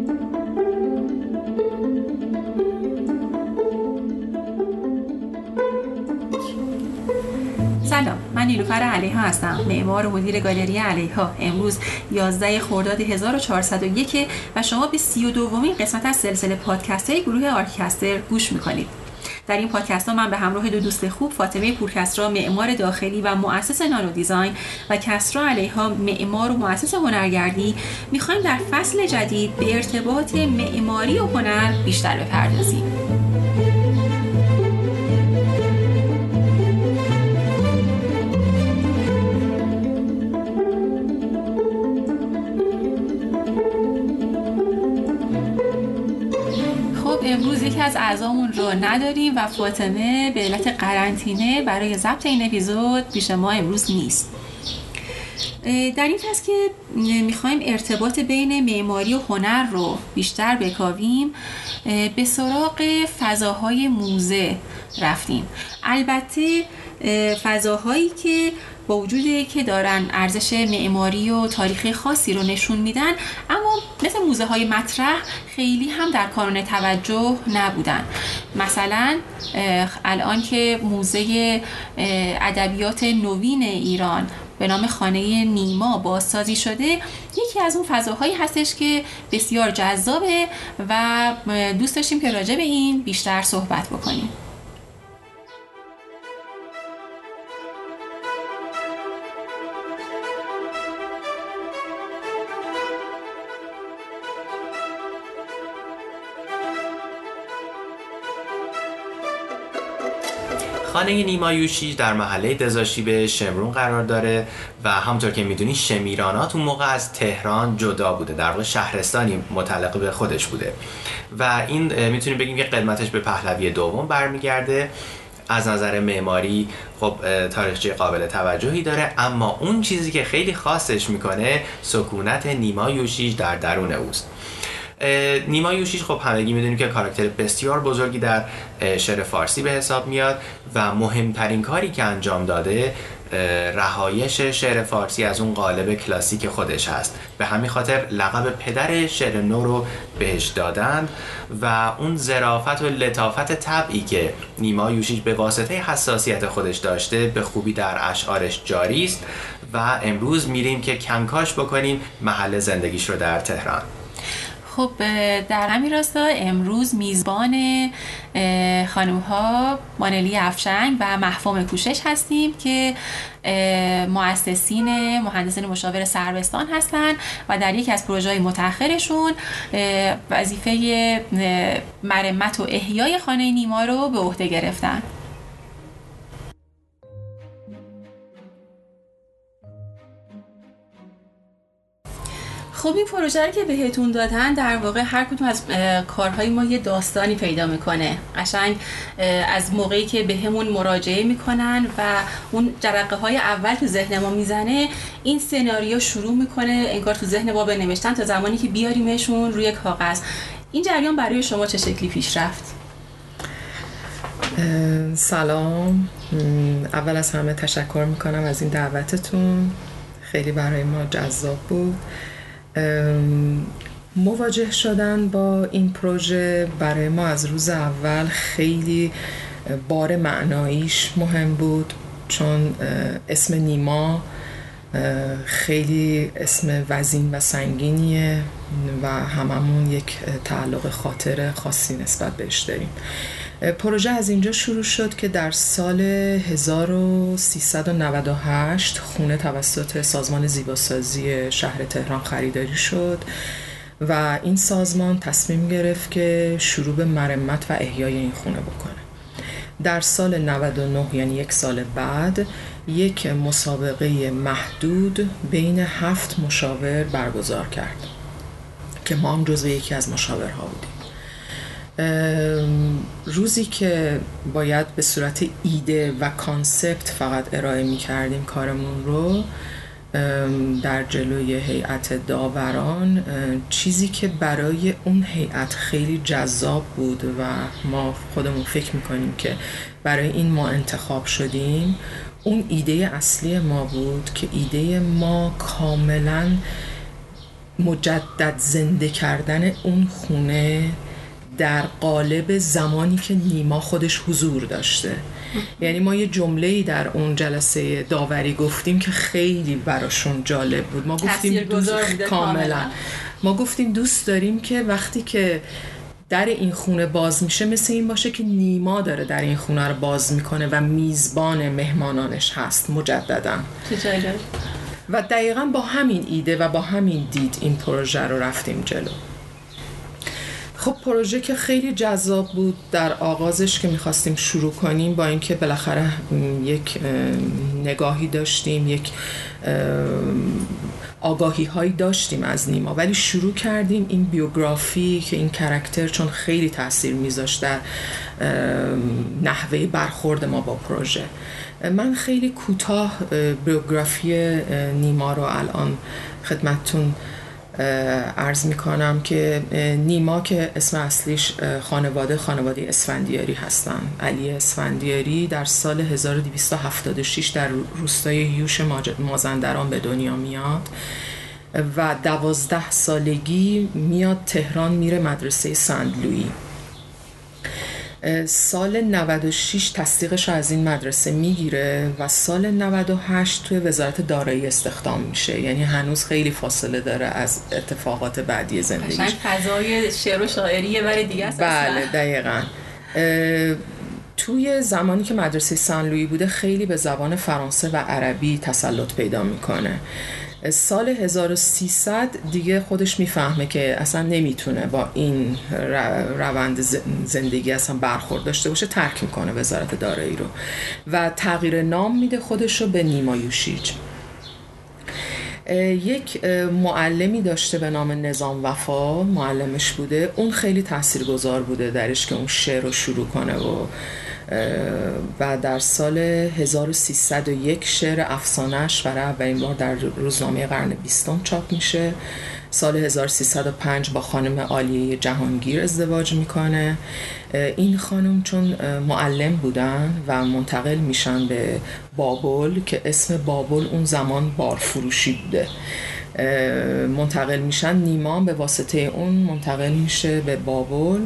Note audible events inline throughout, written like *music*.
سلام من نیلوفر علیها هستم. معمار و مدیر گالری علیها. امروز 11 خرداد 1401 و شما به 32 دومین قسمت از سلسله پادکست های گروه آرکستر گوش می‌کنید. در این پادکست ها من به همراه دو دوست خوب فاطمه پورکسرا معمار داخلی و مؤسس نانو دیزاین و کسرا علیها معمار و مؤسس هنرگردی می‌خوایم در فصل جدید به ارتباط معماری و هنر بیشتر بپردازیم. یکی از اعضامون رو نداریم و فاطمه به علت قرنطینه برای ضبط این اپیزود پیش ما امروز نیست. در این فصل که می‌خوایم ارتباط بین معماری و هنر رو بیشتر بکاویم به سراغ فضاهای موزه رفتیم. البته فضاهایی که با وجود که دارن ارزش معماری و تاریخی خاصی رو نشون میدن اما مثل موزه های مطرح خیلی هم در کانون توجه نبودن. مثلا الان که موزه ادبیات نوین ایران به نام خانه نیما بازسازی شده یکی از اون فضاهایی هستش که بسیار جذابه و دوست داشتیم که راجع به این بیشتر صحبت بکنیم. خانه نیما یوشی در محله به شمرون قرار داره و همطور که می‌دونی شمیرانات اون موقع از تهران جدا بوده. در واقع شهرستانی متعلق به خودش بوده. و این می‌تونیم بگیم که قدمتش به پهلوی دوم برمیگرده. از نظر معماری خب تاریخچه قابل توجهی داره اما اون چیزی که خیلی خاصش می‌کنه سکونت نیما یوشیج در درون اوست. نیما یوشیش خب همگی می‌دونیم که کاراکتر بسیار بزرگی در شعر فارسی به حساب میاد و مهمترین کاری که انجام داده رهایش شعر فارسی از اون قالب کلاسیک خودش هست. به همین خاطر لقب پدر شعر نو رو بهش دادند و اون زرافت و لطافت طبعی که نیما یوشیش به واسطه حساسیت خودش داشته به خوبی در اشعارش جاری است و امروز میریم که کنکاش بکنیم محل زندگیش رو در تهران. خب در همین راستا امروز میزبان خانم ها مانلی افشنگ و محفوم کوشش هستیم که مؤسسین مهندسین مشاور سربستان هستند و در یکی از پروژه متأخرشون وظیفه مرمت و احیای خانه نیما رو به عهده گرفتن. خب این پروژه رو که بهتون دادن در واقع هر کدوم از کارهای ما یه داستانی پیدا می‌کنه. قشنگ از موقعی که به همون مراجعه می‌کنن و اون جرقه های اول تو ذهن ما می‌زنه این سناریو شروع می‌کنه انگار تو ذهن ما بنوشتن تا زمانی که بیاریمشون روی کاغذ. این جریان برای شما چه شکلی پیش رفت؟ سلام. اول از همه تشکر می‌کنم از این دعوتتون. خیلی برای ما جذاب بود. مواجه شدن با این پروژه برای ما از روز اول خیلی بار معناییش مهم بود چون اسم نیما خیلی اسم وزین و سنگینیه و هممون یک تعلق خاطر خاصی نسبت بهش داریم. پروژه از اینجا شروع شد که در سال 1398 خونه توسط سازمان زیباسازی شهر تهران خریداری شد و این سازمان تصمیم گرفت که شروع به مرمت و احیای این خونه بکنه. در سال 99 یعنی یک سال بعد یک مسابقه محدود بین هفت مشاور برگزار کرد که ما هم جزو یکی از مشاورها بودیم. روزی که باید به صورت ایده و کانسپت فقط ارائه می کردیم کارمون رو در جلوی هیئت داوران چیزی که برای اون هیئت خیلی جذاب بود و ما خودمون فکر می‌کنیم که برای این ما انتخاب شدیم اون ایده اصلی ما بود که ایده ما کاملا مجدد زنده کردن اون خونه در قالب زمانی که نیما خودش حضور داشته. یعنی ما یه جمله ای در اون جلسه داوری گفتیم که خیلی براشون جالب بود. ما گفتیم دوست کاملا. ما گفتیم دوست داریم که وقتی که در این خونه باز میشه مثل این باشه که نیما داره در این خونه رو باز می‌کنه و میزبان مهمانانش هست مجددا. و دقیقا با همین ایده و با همین دید این پروژه رو رفتیم جلو. خب پروژه که خیلی جذاب بود در آغازش که می‌خواستیم شروع کنیم با اینکه بالاخره یک نگاهی داشتیم یک آگاهی هایی داشتیم از نیما. ولی شروع کردیم این بیوگرافی که این کرکتر چون خیلی تاثیر میذاشت در نحوه برخورد ما با پروژه. من خیلی کوتاه بیوگرافی نیما رو الان خدمتتون عرض می کنم که نیما که اسم اصلیش خانواده خانواده اسفندیاری هستن. علی اسفندیاری در سال 1276 در روستای یوش مازندران به دنیا میاد و دوازده سالگی میاد تهران میره مدرسه سندلویی. سال 96 تصدیقش رو از این مدرسه می‌گیره و سال 98 توی وزارت دارایی استخدام میشه. یعنی هنوز خیلی فاصله داره از اتفاقات بعدی زندگیش. فضای شعر و شاعریه ولی دیگه است بله دقیقا. توی زمانی که مدرسه سان بوده خیلی به زبان فرانسه و عربی تسلط پیدا می‌کنه. سال 1300 دیگه خودش می‌فهمه که اصلا نمی‌تونه با این روند زندگی اصلا برخورد داشته باشه ترک می‌کنه وزارت دارایی رو. و تغییر نام میده خودش رو به نیما یوشیج. یک معلمی داشته به نام نظام وفا معلمش بوده. اون خیلی تاثیرگذار بوده درش که اون شعر رو شروع کنه و و در سال 1301 شعر افسانش برای اولین بار در روزنامه قرن بیستم چاپ میشه. سال 1305 با خانم عالیه جهانگیر ازدواج می‌کنه. این خانم چون معلم بودن و منتقل میشن به بابل که اسم بابل اون زمان بارفروشی بوده. منتقل میشن نیمان به واسطه اون منتقل میشه به بابل.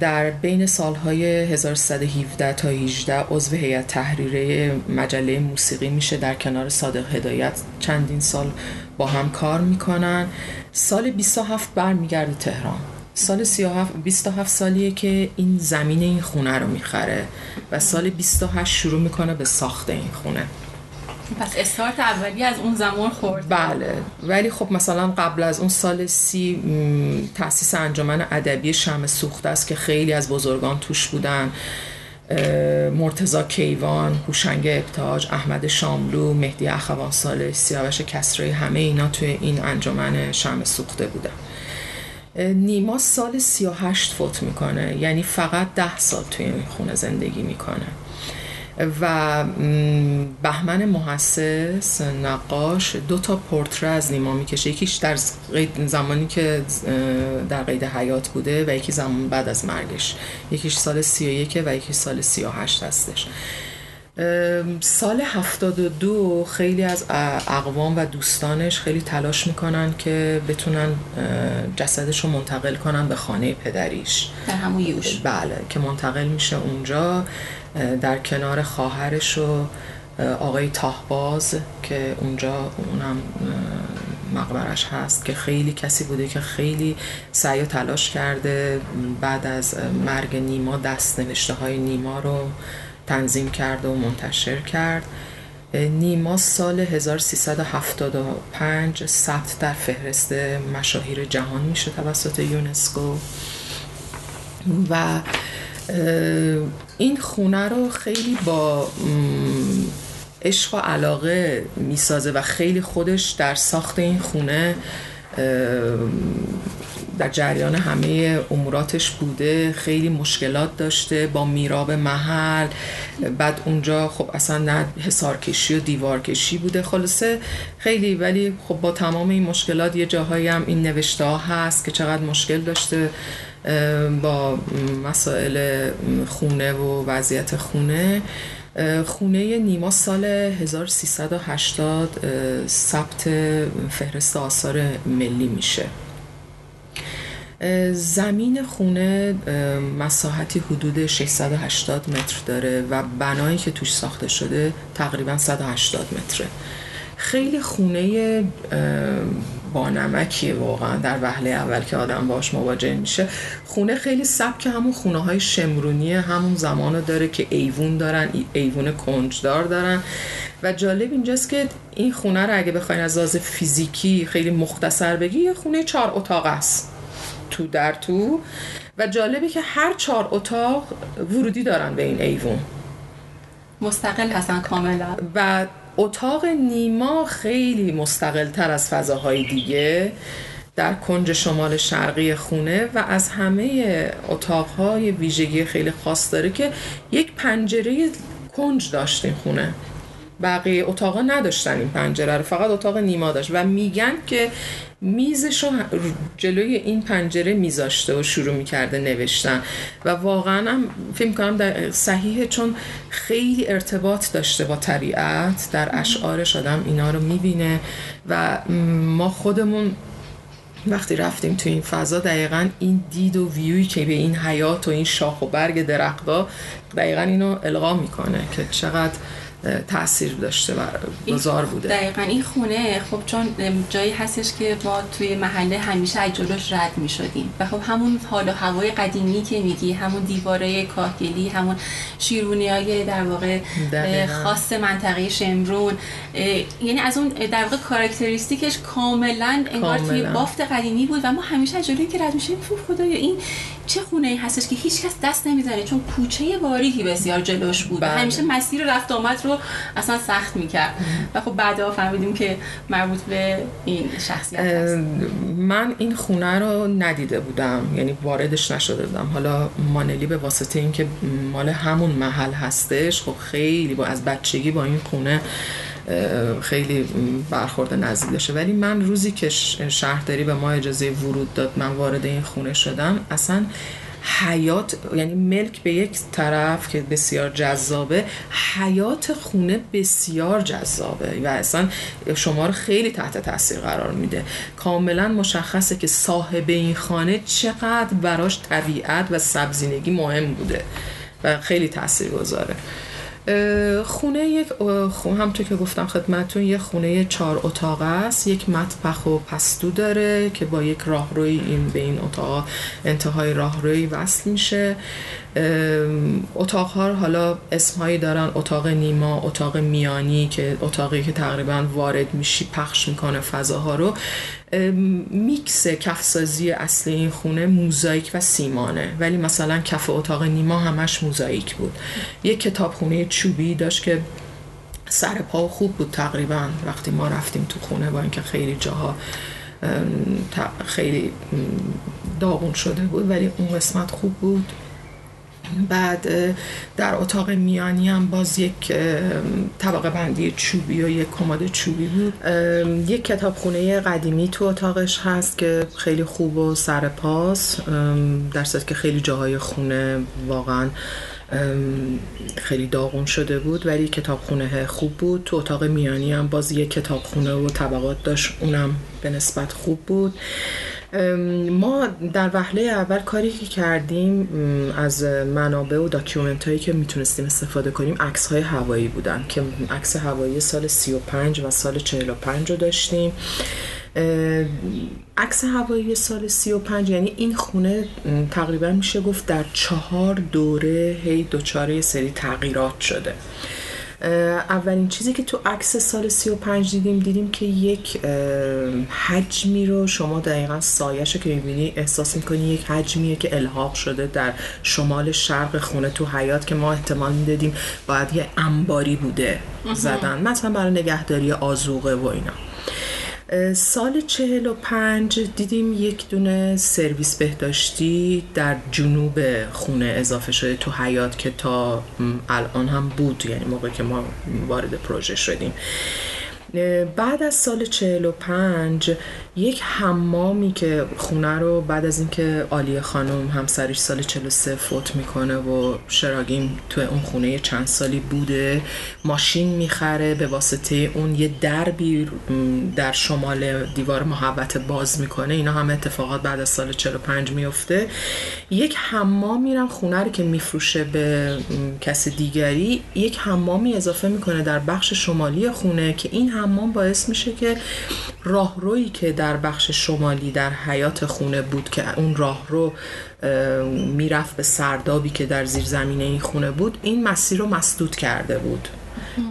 در بین سالهای 1317 تا 18 عضو هیئت تحریره مجله موسیقی میشه در کنار صادق هدایت. چندین سال با هم کار می‌کنن. سال 27 برمیگرده تهران. سال 27 سالیه که این زمین این خونه رو می‌خره و سال 28 شروع می‌کنه به ساخت این خونه. پس استارت اولی از اون زمان خورد. بله. ولی خب مثلا قبل از اون سال سی تاسیس انجمن ادبی شم سوخته است که خیلی از بزرگان توش بودن. مرتزا کیوان، هوشنگ ابتاج، احمد شاملو، مهدی اخوان سال سیاوش کسرای همه اینا توی این انجمن شم سوخته بودن. نیما سال 38 فوت می‌کنه. یعنی فقط ده سال توی این خونه زندگی می‌کنه. و بهمن محسس نقاش دو تا پورتره از نیما می‌کشه. یکیش در زمانی که در قید حیات بوده و یکی زمان بعد از مرگش. یکیش سال 31 و یکی سال 38 هستش. سال 72 خیلی از اقوام و دوستانش خیلی تلاش می‌کنن که بتونن جسدش رو منتقل کنن به خانه پدریش. در همون یوش. بله که منتقل میشه اونجا. در کنار خواهرش و آقای تاهباز که اونجا اونم مقبرش هست که خیلی کسی بوده که خیلی سعی و تلاش کرده بعد از مرگ نیما دست نوشته های نیما رو تنظیم کرد و منتشر کرد. نیما سال 1375 ثبت در فهرست مشاهیر جهان میشه توسط یونسکو و این خونه رو خیلی با عشق و علاقه می‌سازه و خیلی خودش در ساخت این خونه در جریان همه اموراتش بوده خیلی مشکلات داشته با میراب محل. بعد اونجا خب اصلا نه حسارکشی و دیوارکشی بوده خلاصه خیلی. ولی خب با تمام این مشکلات یه جاهایی هم این نوشته ها هست که چقدر مشکل داشته. با مسائل خونه و وضعیت خونه. خونه نیما سال 1380 ثبت فهرست آثار ملی میشه. زمین خونه مساحتی حدود 680 متر داره و بنایی که توش ساخته شده تقریبا 180 متره. خیلی خونه بانمکیه واقعا در وهله اول که آدم باش مواجه میشه. خونه خیلی سبک همون خونه های شمرونیه همون زمانو داره که ایوون دارن ایوون کنجدار دارن. و جالب اینجاست که این خونه رو اگه بخواین از لحاظ فیزیکی خیلی مختصر بگی یه خونه چهار اتاق است. تو در تو. و جالبه که هر چهار اتاق ورودی دارن به این ایوون. مستقل هستن کاملا. و اتاق نیما خیلی مستقل تر از فضاهای دیگه در کنج شمال شرقی خونه و از همه اتاقهای ویژگی خیلی خاص داره که یک پنجره کنج داشت خونه. بقیه اتاقا نداشتن این پنجره رو. فقط اتاق نیما داشت. و میگن که میزش رو جلوی این پنجره میذاشته و شروع می‌کرده نوشتن. و واقعا هم فکر کنم در صحیحه چون خیلی ارتباط داشته با طبیعت. در اشعارش آدم اینا رو می‌بینه. و ما خودمون وقتی رفتیم تو این فضا دقیقا این دید و ویوی که به این حیات و این شاخ و برگ درختها دقیقا اینو القا می‌کنه که چقدر تاثیر داشته و گذار بوده. دقیقا این خونه خب چون جایی هستش که ما توی محله همیشه از جلوش رد می شدیم و خب همون حال و هوای قدیمی که میگی همون دیواره کاهگلی همون شیرونی های در واقع خاص منطقه شمرون یعنی از اون در واقع کارکتریستیکش کاملا انگار توی بافت قدیمی بود و ما همیشه از جلوی که رد میشیم خدایا این چه خونه ای هستش که هیچ کس دست نمی‌زنه؟ چون کوچه واریدی بسیار جلوش بود. بله. همیشه مسیر رفت آمد رو اصلا سخت می‌کرد. و خب بعدا فهمیدیم که مربوط به این شخصیت هست. من این خونه رو ندیده بودم. یعنی واردش نشده بودم. حالا مانلی به واسطه اینکه مال همون محل هستش خب خیلی با از بچگی با این خونه خیلی برخورد نزدیک داشته. ولی من روزی که شهرداری به ما اجازه ورود داد من وارد این خونه شدم اصلا حیات یعنی ملک به یک طرف که بسیار جذابه حیات خونه بسیار جذابه و اصلا شما رو خیلی تحت تاثیر قرار میده. کاملا مشخصه که صاحب این خانه چقدر براش طبیعت و سبزینگی مهم بوده و خیلی تاثیر گذاره خونه یک همطور که گفتم خدمتون یه خونه چهار اتاق است. یک مطبخ و پستو داره که با یک راهروی این به این اتاق انتهای راهروی وصل میشه. اتاق ها حالا اسمهایی دارن. اتاق نیما اتاق میانی که اتاقی که تقریبا وارد میشی پخش می‌کنه فضاها رو. میکس کفسازی اصلی این خونه موزاییک و سیمانه. ولی مثلا کف اتاق نیما همش موزاییک بود. یک کتاب خونه چوبی داشت که سر پا خوب بود تقریبا. وقتی ما رفتیم تو خونه با اینکه خیلی جاها خیلی داغون شده بود ولی اون قسمت خوب بود. بعد در اتاق میانی هم باز یک طبقه بندی چوبی و یک کمد چوبی بود. یک کتابخونه قدیمی تو اتاقش هست که خیلی خوب و سر پاس در که خیلی جاهای خونه واقعا خیلی داغون شده بود ولی کتابخونه خوب بود. تو اتاق میانی هم باز یک کتابخونه و طبقات داشت اونم به نسبت خوب بود. ما در وهله اول کاری که کردیم از منابع و داکیومنت هایی که می‌تونستیم استفاده کنیم عکس های هوایی بودن که عکس هوایی سال 35 و سال 45 رو داشتیم. عکس هوایی سال 35 یعنی این خونه تقریبا میشه گفت در چهار دوره هی دوچاره سری تغییرات شده. اولین چیزی که تو عکس سال 35 دیدیم دیدیم که یک حجمی رو شما دقیقا سایش رو که می‌بینی احساس می‌کنی یک حجمیه که الحاق شده در شمال شرق خونه تو حیات که ما احتمال می‌دادیم باید یه انباری بوده زدن. مثلا برای نگهداری آزوقه و اینا. سال چهل و پنج دیدیم یک دونه سرویس بهداشتی در جنوب خونه اضافه شده تو حیات که تا الان هم بود یعنی موقع که ما وارد پروژه شدیم. بعد از سال 45 یک حمامی که خونه رو بعد از اینکه آلیه خانم همسرش سال 43 فوت می‌کنه و شراگین تو اون خونه چند سالی بوده ماشین می‌خره به واسطه اون یه دربی در شمال دیوار محبت باز می‌کنه. اینا هم اتفاقات بعد از سال 45 میفته یک حمام میرن خونه رو که میفروشه به کس دیگری. یک حمامی اضافه می‌کنه در بخش شمالی خونه که این حمام باعث میشه که راهرویی که در بخش شمالی در حیات خونه بود که اون راهرو می‌رفت به سردابی که در زیر زمینه این خونه بود این مسیر رو مسدود کرده بود.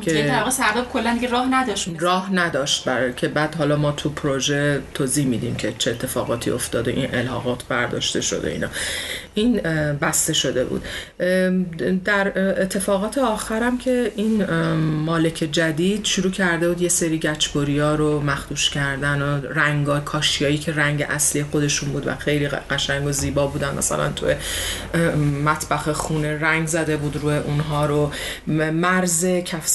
که در سرداب کلا دیگه راه نداشت راه نداشت برای که بعد حالا ما تو پروژه توضیح میدیم که چه اتفاقاتی افتاده این الحاقات برداشته شده اینا. این بسته شده بود. در اتفاقات آخرم که این مالک جدید شروع کرده بود یه سری گچبوری ها رو مخدوش کردن و رنگا کاشیایی که رنگ اصلی خودشون بود و خیلی قشنگ و زیبا بودن. مثلا تو مطبخ خونه رنگ زده بود روی اونها رو. مرز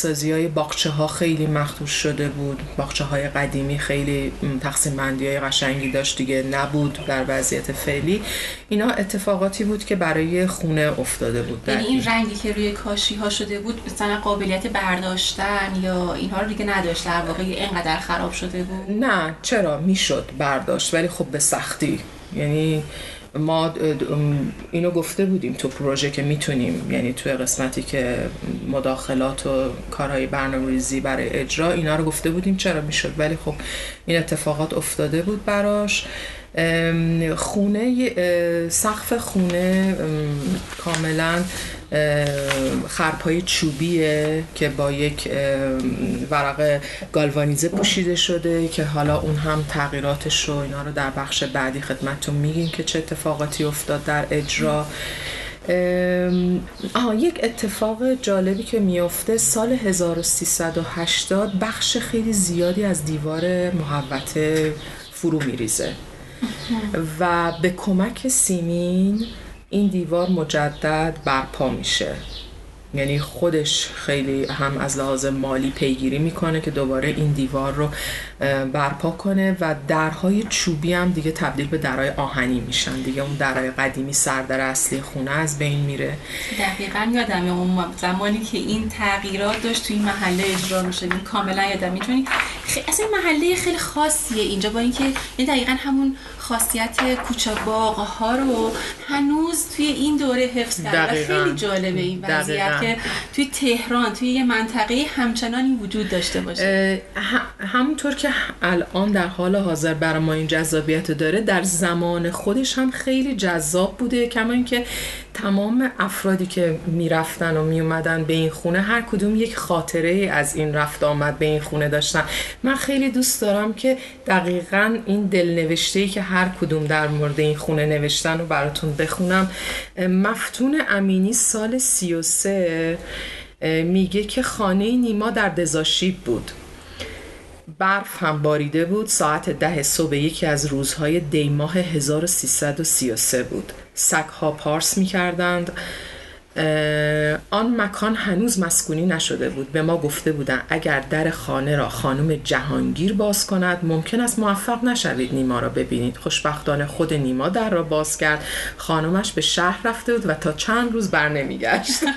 کفسازی های باقچه ها خیلی مخدوش شده بود. باقچه های قدیمی خیلی تقسیم بندی های قشنگی داشت دیگه نبود در وضعیت فعلی. اینا اتفاقاتی بود که برای خونه افتاده بود یعنی این رنگی که روی کاشی ها شده بود مثلا قابلیت برداشتن یا اینها رو دیگه نداشت در واقع اینقدر خراب شده بود؟ نه چرا؟ می‌شد برداشت ولی خب به سختی. یعنی ما اینو گفته بودیم تو پروژه که می‌تونیم یعنی تو قسمتی که مداخلات و کارهای برنامه ریزی برای اجرا اینا رو گفته بودیم چرا می‌شد؟ ولی خب این اتفاقات افتاده بود براش. خونه سقف خونه کاملا خرپای چوبیه که با یک ورق گالوانیزه پوشیده شده که حالا اون هم تغییراتش رو اینا رو در بخش بعدی خدمتتون میگیم که چه اتفاقاتی افتاد در اجرا. آها یک اتفاق جالبی که میافته سال 1380 بخش خیلی زیادی از دیوار محوطه فرو میریزه. و به کمک سیمین این دیوار مجدد برپا میشه. یعنی خودش خیلی هم از لحاظ مالی پیگیری می‌کنه که دوباره این دیوار رو برپا کنه و درهای چوبی هم دیگه تبدیل به درهای آهنی میشن. دیگه اون درهای قدیمی سردر اصلی خونه از بین میره. دقیقا یادم اون زمانی که این تغییرات داشت توی این محله اجرا میشه این کاملا یادم. می‌تونی اصلا این محله خیلی خاصیه اینجا با اینکه این دقیقا همون خاصیت کوچه باغ ها رو هنوز توی این دوره حفظ کرده خیلی جالبه این وضعیت که توی تهران توی یه منطقه همچنانی وجود داشته باشه. همونطور که الان در حال حاضر برای ما این جذابیت داره در زمان خودش هم خیلی جذاب بوده کما اینکه تمام افرادی که می‌رفتن و میومدن به این خونه هر کدوم یک خاطره از این رفت آمد به این خونه داشتن. من خیلی دوست دارم که دقیقا این دلنوشته ای که هر کدوم در مورد این خونه نوشتن رو براتون بخونم. مفتون امینی سال 33 میگه که خانه نیما در دزاشیب بود. برف هم باریده بود. ساعت ده صبح یکی از روزهای دیماه 1333 بود. سگها پارس می کردند آن مکان هنوز مسکونی نشده بود. به ما گفته بودند اگر در خانه را خانم جهانگیر باز کند ممکن است موفق نشوید نیما را ببینید. خوشبختانه خود نیما در را باز کرد. خانمش به شهر رفته بود و تا چند روز بر نمیگشت *laughs*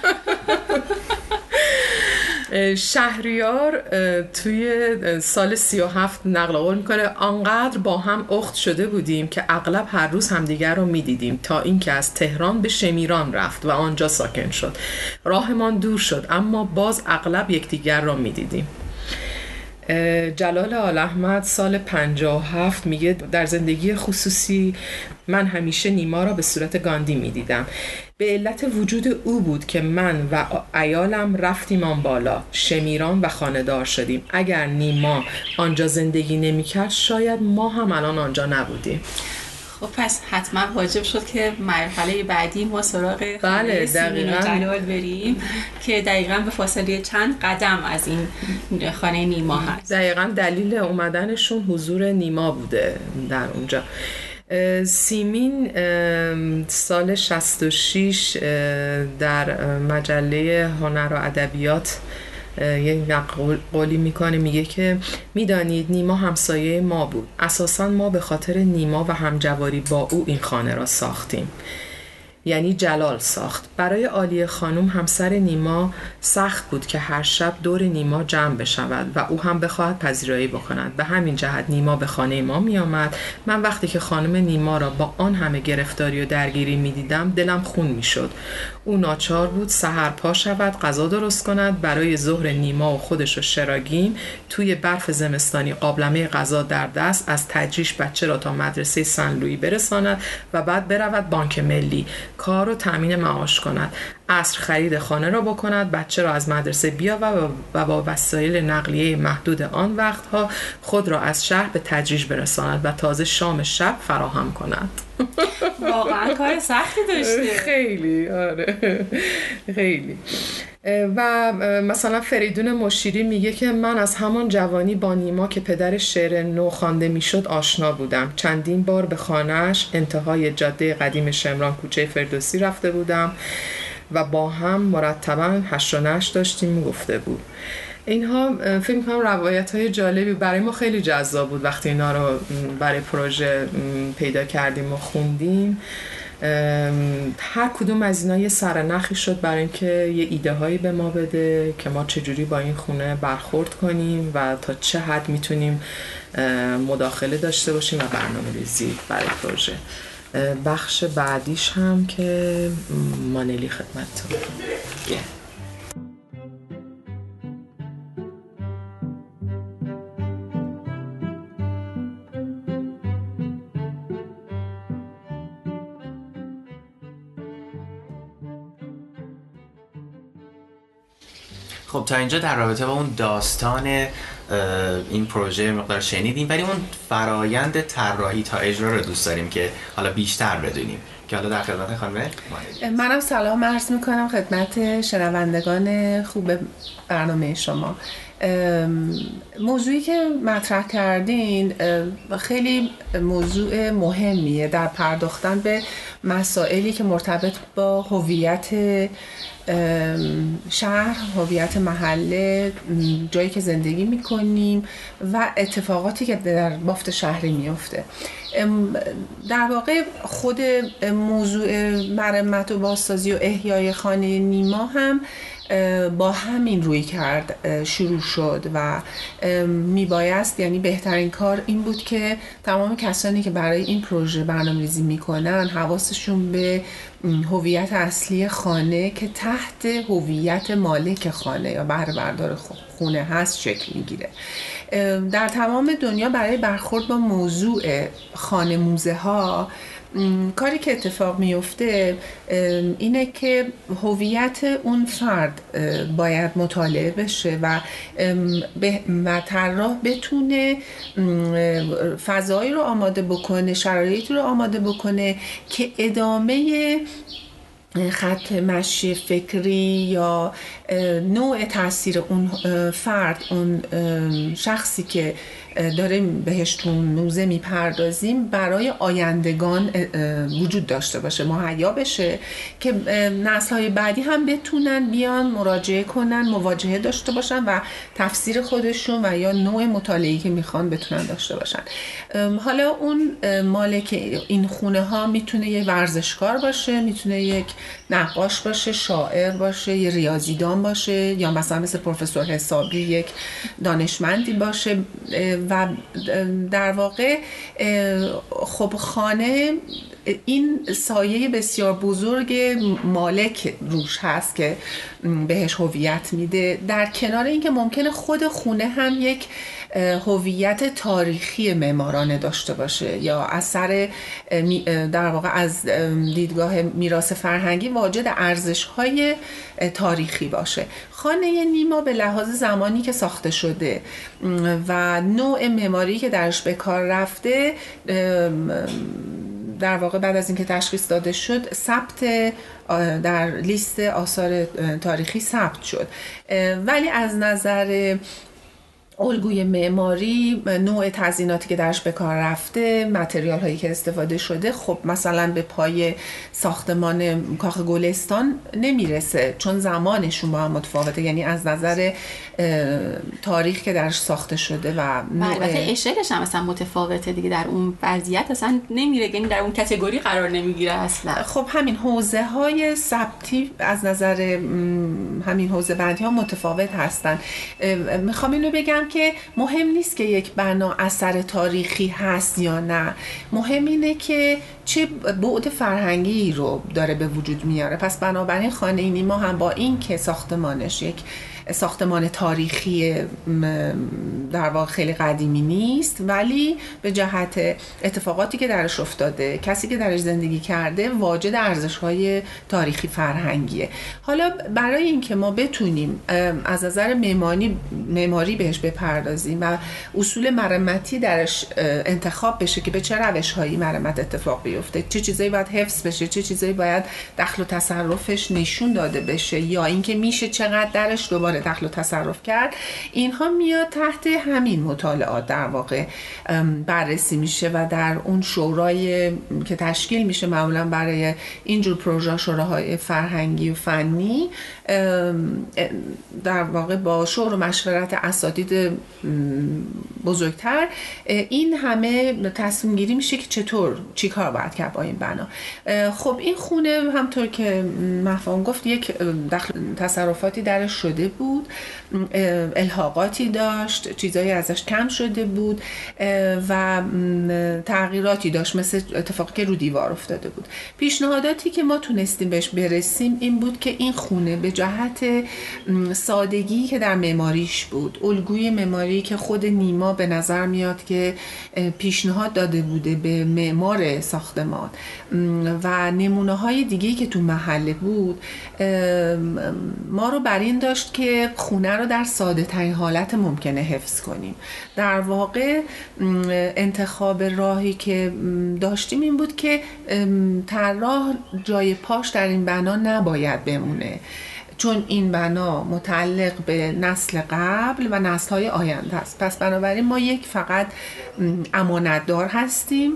شهریار توی سال 37 نقل قول می‌کنه. آنقدر با هم اخت شده بودیم که اغلب هر روز همدیگر رو می‌دیدیم تا اینکه از تهران به شمیران رفت و آنجا ساکن شد. راهمان دور شد اما باز اغلب یکدیگر را می‌دیدیم. جلال آل احمد سال 57 میگه در زندگی خصوصی من همیشه نیما را به صورت گاندی می‌دیدم. به علت وجود او بود که من و ایالم رفتیم آن بالا شمیران و خاندار شدیم. اگر نیما آنجا زندگی نمی‌کرد شاید ما هم الان آنجا نبودیم. خب پس حتما واجب شد که مرحله بعدی ما سراغ بله جلال بریم که دقیقا به فاصله چند قدم از این خانه نیما هست. دقیقا دلیل اومدنشون حضور نیما بوده در اونجا. سیمین سال 66 در مجله هنر و ادبیات یه قولی می‌کنه میگه که می‌دانید نیما همسایه ما بود. اساسا ما به خاطر نیما و همجواری با او این خانه را ساختیم. یعنی جلال ساخت. برای عالی خانم همسر نیما سخت بود که هر شب دور نیما جمع بشود و او هم بخواهد پذیرایی بکند. به همین جهت نیما به خانه ما می آمد من وقتی که خانم نیما را با آن همه گرفتاری و درگیری می دیدم دلم خون می شد او ناچار بود سهر پا شود غذا درست کند. برای ظهر نیما و خودش و شراگین توی برف زمستانی قابلمه غذا در دست از تجریش بچه را تا مدرسه سن برساند و بعد برود بانک ملی. کار و تامین معاش کند. عصر خرید خانه را بکند. بچه را از مدرسه بیا و با وسایل نقلیه محدود آن وقتها خود را از شهر به تجریش برساند و تازه شام شب فراهم کند. *laughs* واقعا کار سختی داشته خیلی آره. خیلی. و مثلا فریدون مشیری میگه که من از همان جوانی با نیما که پدر شعر نو خوانده می‌شد آشنا بودم. چندین بار به خانهش انتهای جاده قدیم شمران کوچه فردوسی رفته بودم. و با هم مرتبا هشت و نش داشتیم گفته بود. اینها فکر می‌کنم روایت های جالبی برای ما خیلی جذاب بود وقتی اینا رو برای پروژه پیدا کردیم و خوندیم. هر کدوم از اینا یه سرنخی شد برای اینکه یه ایده هایی به ما بده که ما چجوری با این خونه برخورد کنیم و تا چه حد می‌تونیم مداخله داشته باشیم و برنامه ریزی برای پروژه. بخش بعدیش هم که مانلی خدمت خب تا اینجا در رابطه با اون داستان این پروژه مقدار شنیدیم. ولی اون فرایند طراحی تا اجرا رو دوست داریم که حالا بیشتر بدونیم. که حالا در خدمت خانم منم سلام عرض می‌کنم خدمت شنوندگان خوب برنامه شما. موضوعی که مطرح کردین خیلی موضوع مهمیه در پرداختن به مسائلی که مرتبط با هویت شهر هویت محله جایی که زندگی می‌کنیم و اتفاقاتی که در بافت شهری میفته در واقع خود موضوع مرمت و بازسازی و احیای خانه نیما هم با همین روی کرد شروع شد و میبایست یعنی بهترین کار این بود که تمام کسانی که برای این پروژه برنامه ریزی می‌کنن حواسشون به هویت اصلی خانه که تحت هویت مالک خانه یا بهره بردار خونه هست شکل می‌گیره. در تمام دنیا برای برخورد با موضوع خانه موزه ها کاری که اتفاق میفته اینه که هویت اون فرد باید مطالعه بشه و و طراح بتونه فضایی رو آماده بکنه شرایطی رو آماده بکنه که ادامه خط مشی فکری یا نوع تاثیر اون فرد اون شخصی که داریم بهش تو موزه می‌پردازیم برای آیندگان وجود داشته باشه مهیا بشه که نسل های بعدی هم بتونن بیان مراجعه کنن مواجهه داشته باشن و تفسیر خودشون و یا نوع مطالعی که می‌خوان بتونن داشته باشن. حالا اون مالک این خونه ها می‌تونه یه ورزشکار باشه می‌تونه یک نقاش باشه شاعر باشه یه ریاضیدان باشه یا مثلا مثل پروفسور حسابی یک دانشمندی باشه و در واقع خب خانه این سایه بسیار بزرگ مالک روش هست که بهش هویت میده. در کنار اینکه ممکنه خود خونه هم یک هویت تاریخی معمارانه داشته باشه یا اثر در واقع از دیدگاه میراث فرهنگی واجد ارزش های تاریخی باشه. خانه نیما به لحاظ زمانی که ساخته شده و نوع معماری که درش به کار رفته در واقع بعد از اینکه تشخیص داده شد ثبت در لیست آثار تاریخی ثبت شد. ولی از نظر الگوی معماری نوع تزیناتی که درش به کار رفته متریال هایی که استفاده شده خب مثلا به پای ساختمان کاخ گلستان نمی‌رسه چون زمانشون با هم متفاوته یعنی از نظر تاریخ که درش ساخته شده و البته اشلش هم مثلا متفاوته دیگه در اون وضعیت اصلا نمیره یعنی در اون کتگوری قرار نمی‌گیره اصلا. خب همین حوزه های ثبتی از نظر همین حوزه بندی ها متفاوت هستن. می‌خوام اینو بگم که مهم نیست که یک بنا اثر تاریخی هست یا نه. مهم اینه که چه بعد فرهنگی رو داره به وجود میاره. پس بنابراین خانه نیما هم با این که ساختمانش یک ساختمان تاریخی در واقع خیلی قدیمی نیست ولی به جهت اتفاقاتی که درش افتاده کسی که درش زندگی کرده واجد ارزش های تاریخی فرهنگیه. حالا برای اینکه ما بتونیم از نظر معماری بهش بپردازیم و اصول مرمتی درش انتخاب بشه که به چه روش هایی مرمت اتفاق بیفته چه چیزایی باید حفظ بشه چه چیزایی باید دخل و تصرفش نشون داده بشه یا اینکه میشه چقدر درش دوباره دخل و تصرف کرد. اینها میاد تحت همین مطالعات در واقع بررسی میشه و در اون شورای که تشکیل میشه معمولا برای اینجور پروژه شوراهای فرهنگی و فنی در واقع با شور و مشورت اساتید بزرگتر. این همه تصمیم گیری میشه که چطور چی کار باید کرد با این بنا. خب این خونه همطور که مفهوم گفت یک دخل تصرفاتی درش شده بود. gut. الحاقاتی داشت چیزایی ازش کم شده بود و تغییراتی داشت مثل اتفاقی که رو دیوار افتاده بود. پیشنهاداتی که ما تونستیم بهش برسیم این بود که این خونه به جهت سادگی که در معماریش بود الگوی معماری که خود نیما به نظر میاد که پیشنهاد داده بوده به معمار ساختمان. و نمونه های دیگه که تو محله بود ما رو بر این داشت که خونه رو در ساده ترین حالت ممکنه حفظ کنیم. در واقع انتخاب راهی که داشتیم این بود که طراح جای پاش در این بنا نباید بمونه. چون این بنا متعلق به نسل قبل و نسل های آینده است. پس بنابراین ما یک فقط امانتدار هستیم.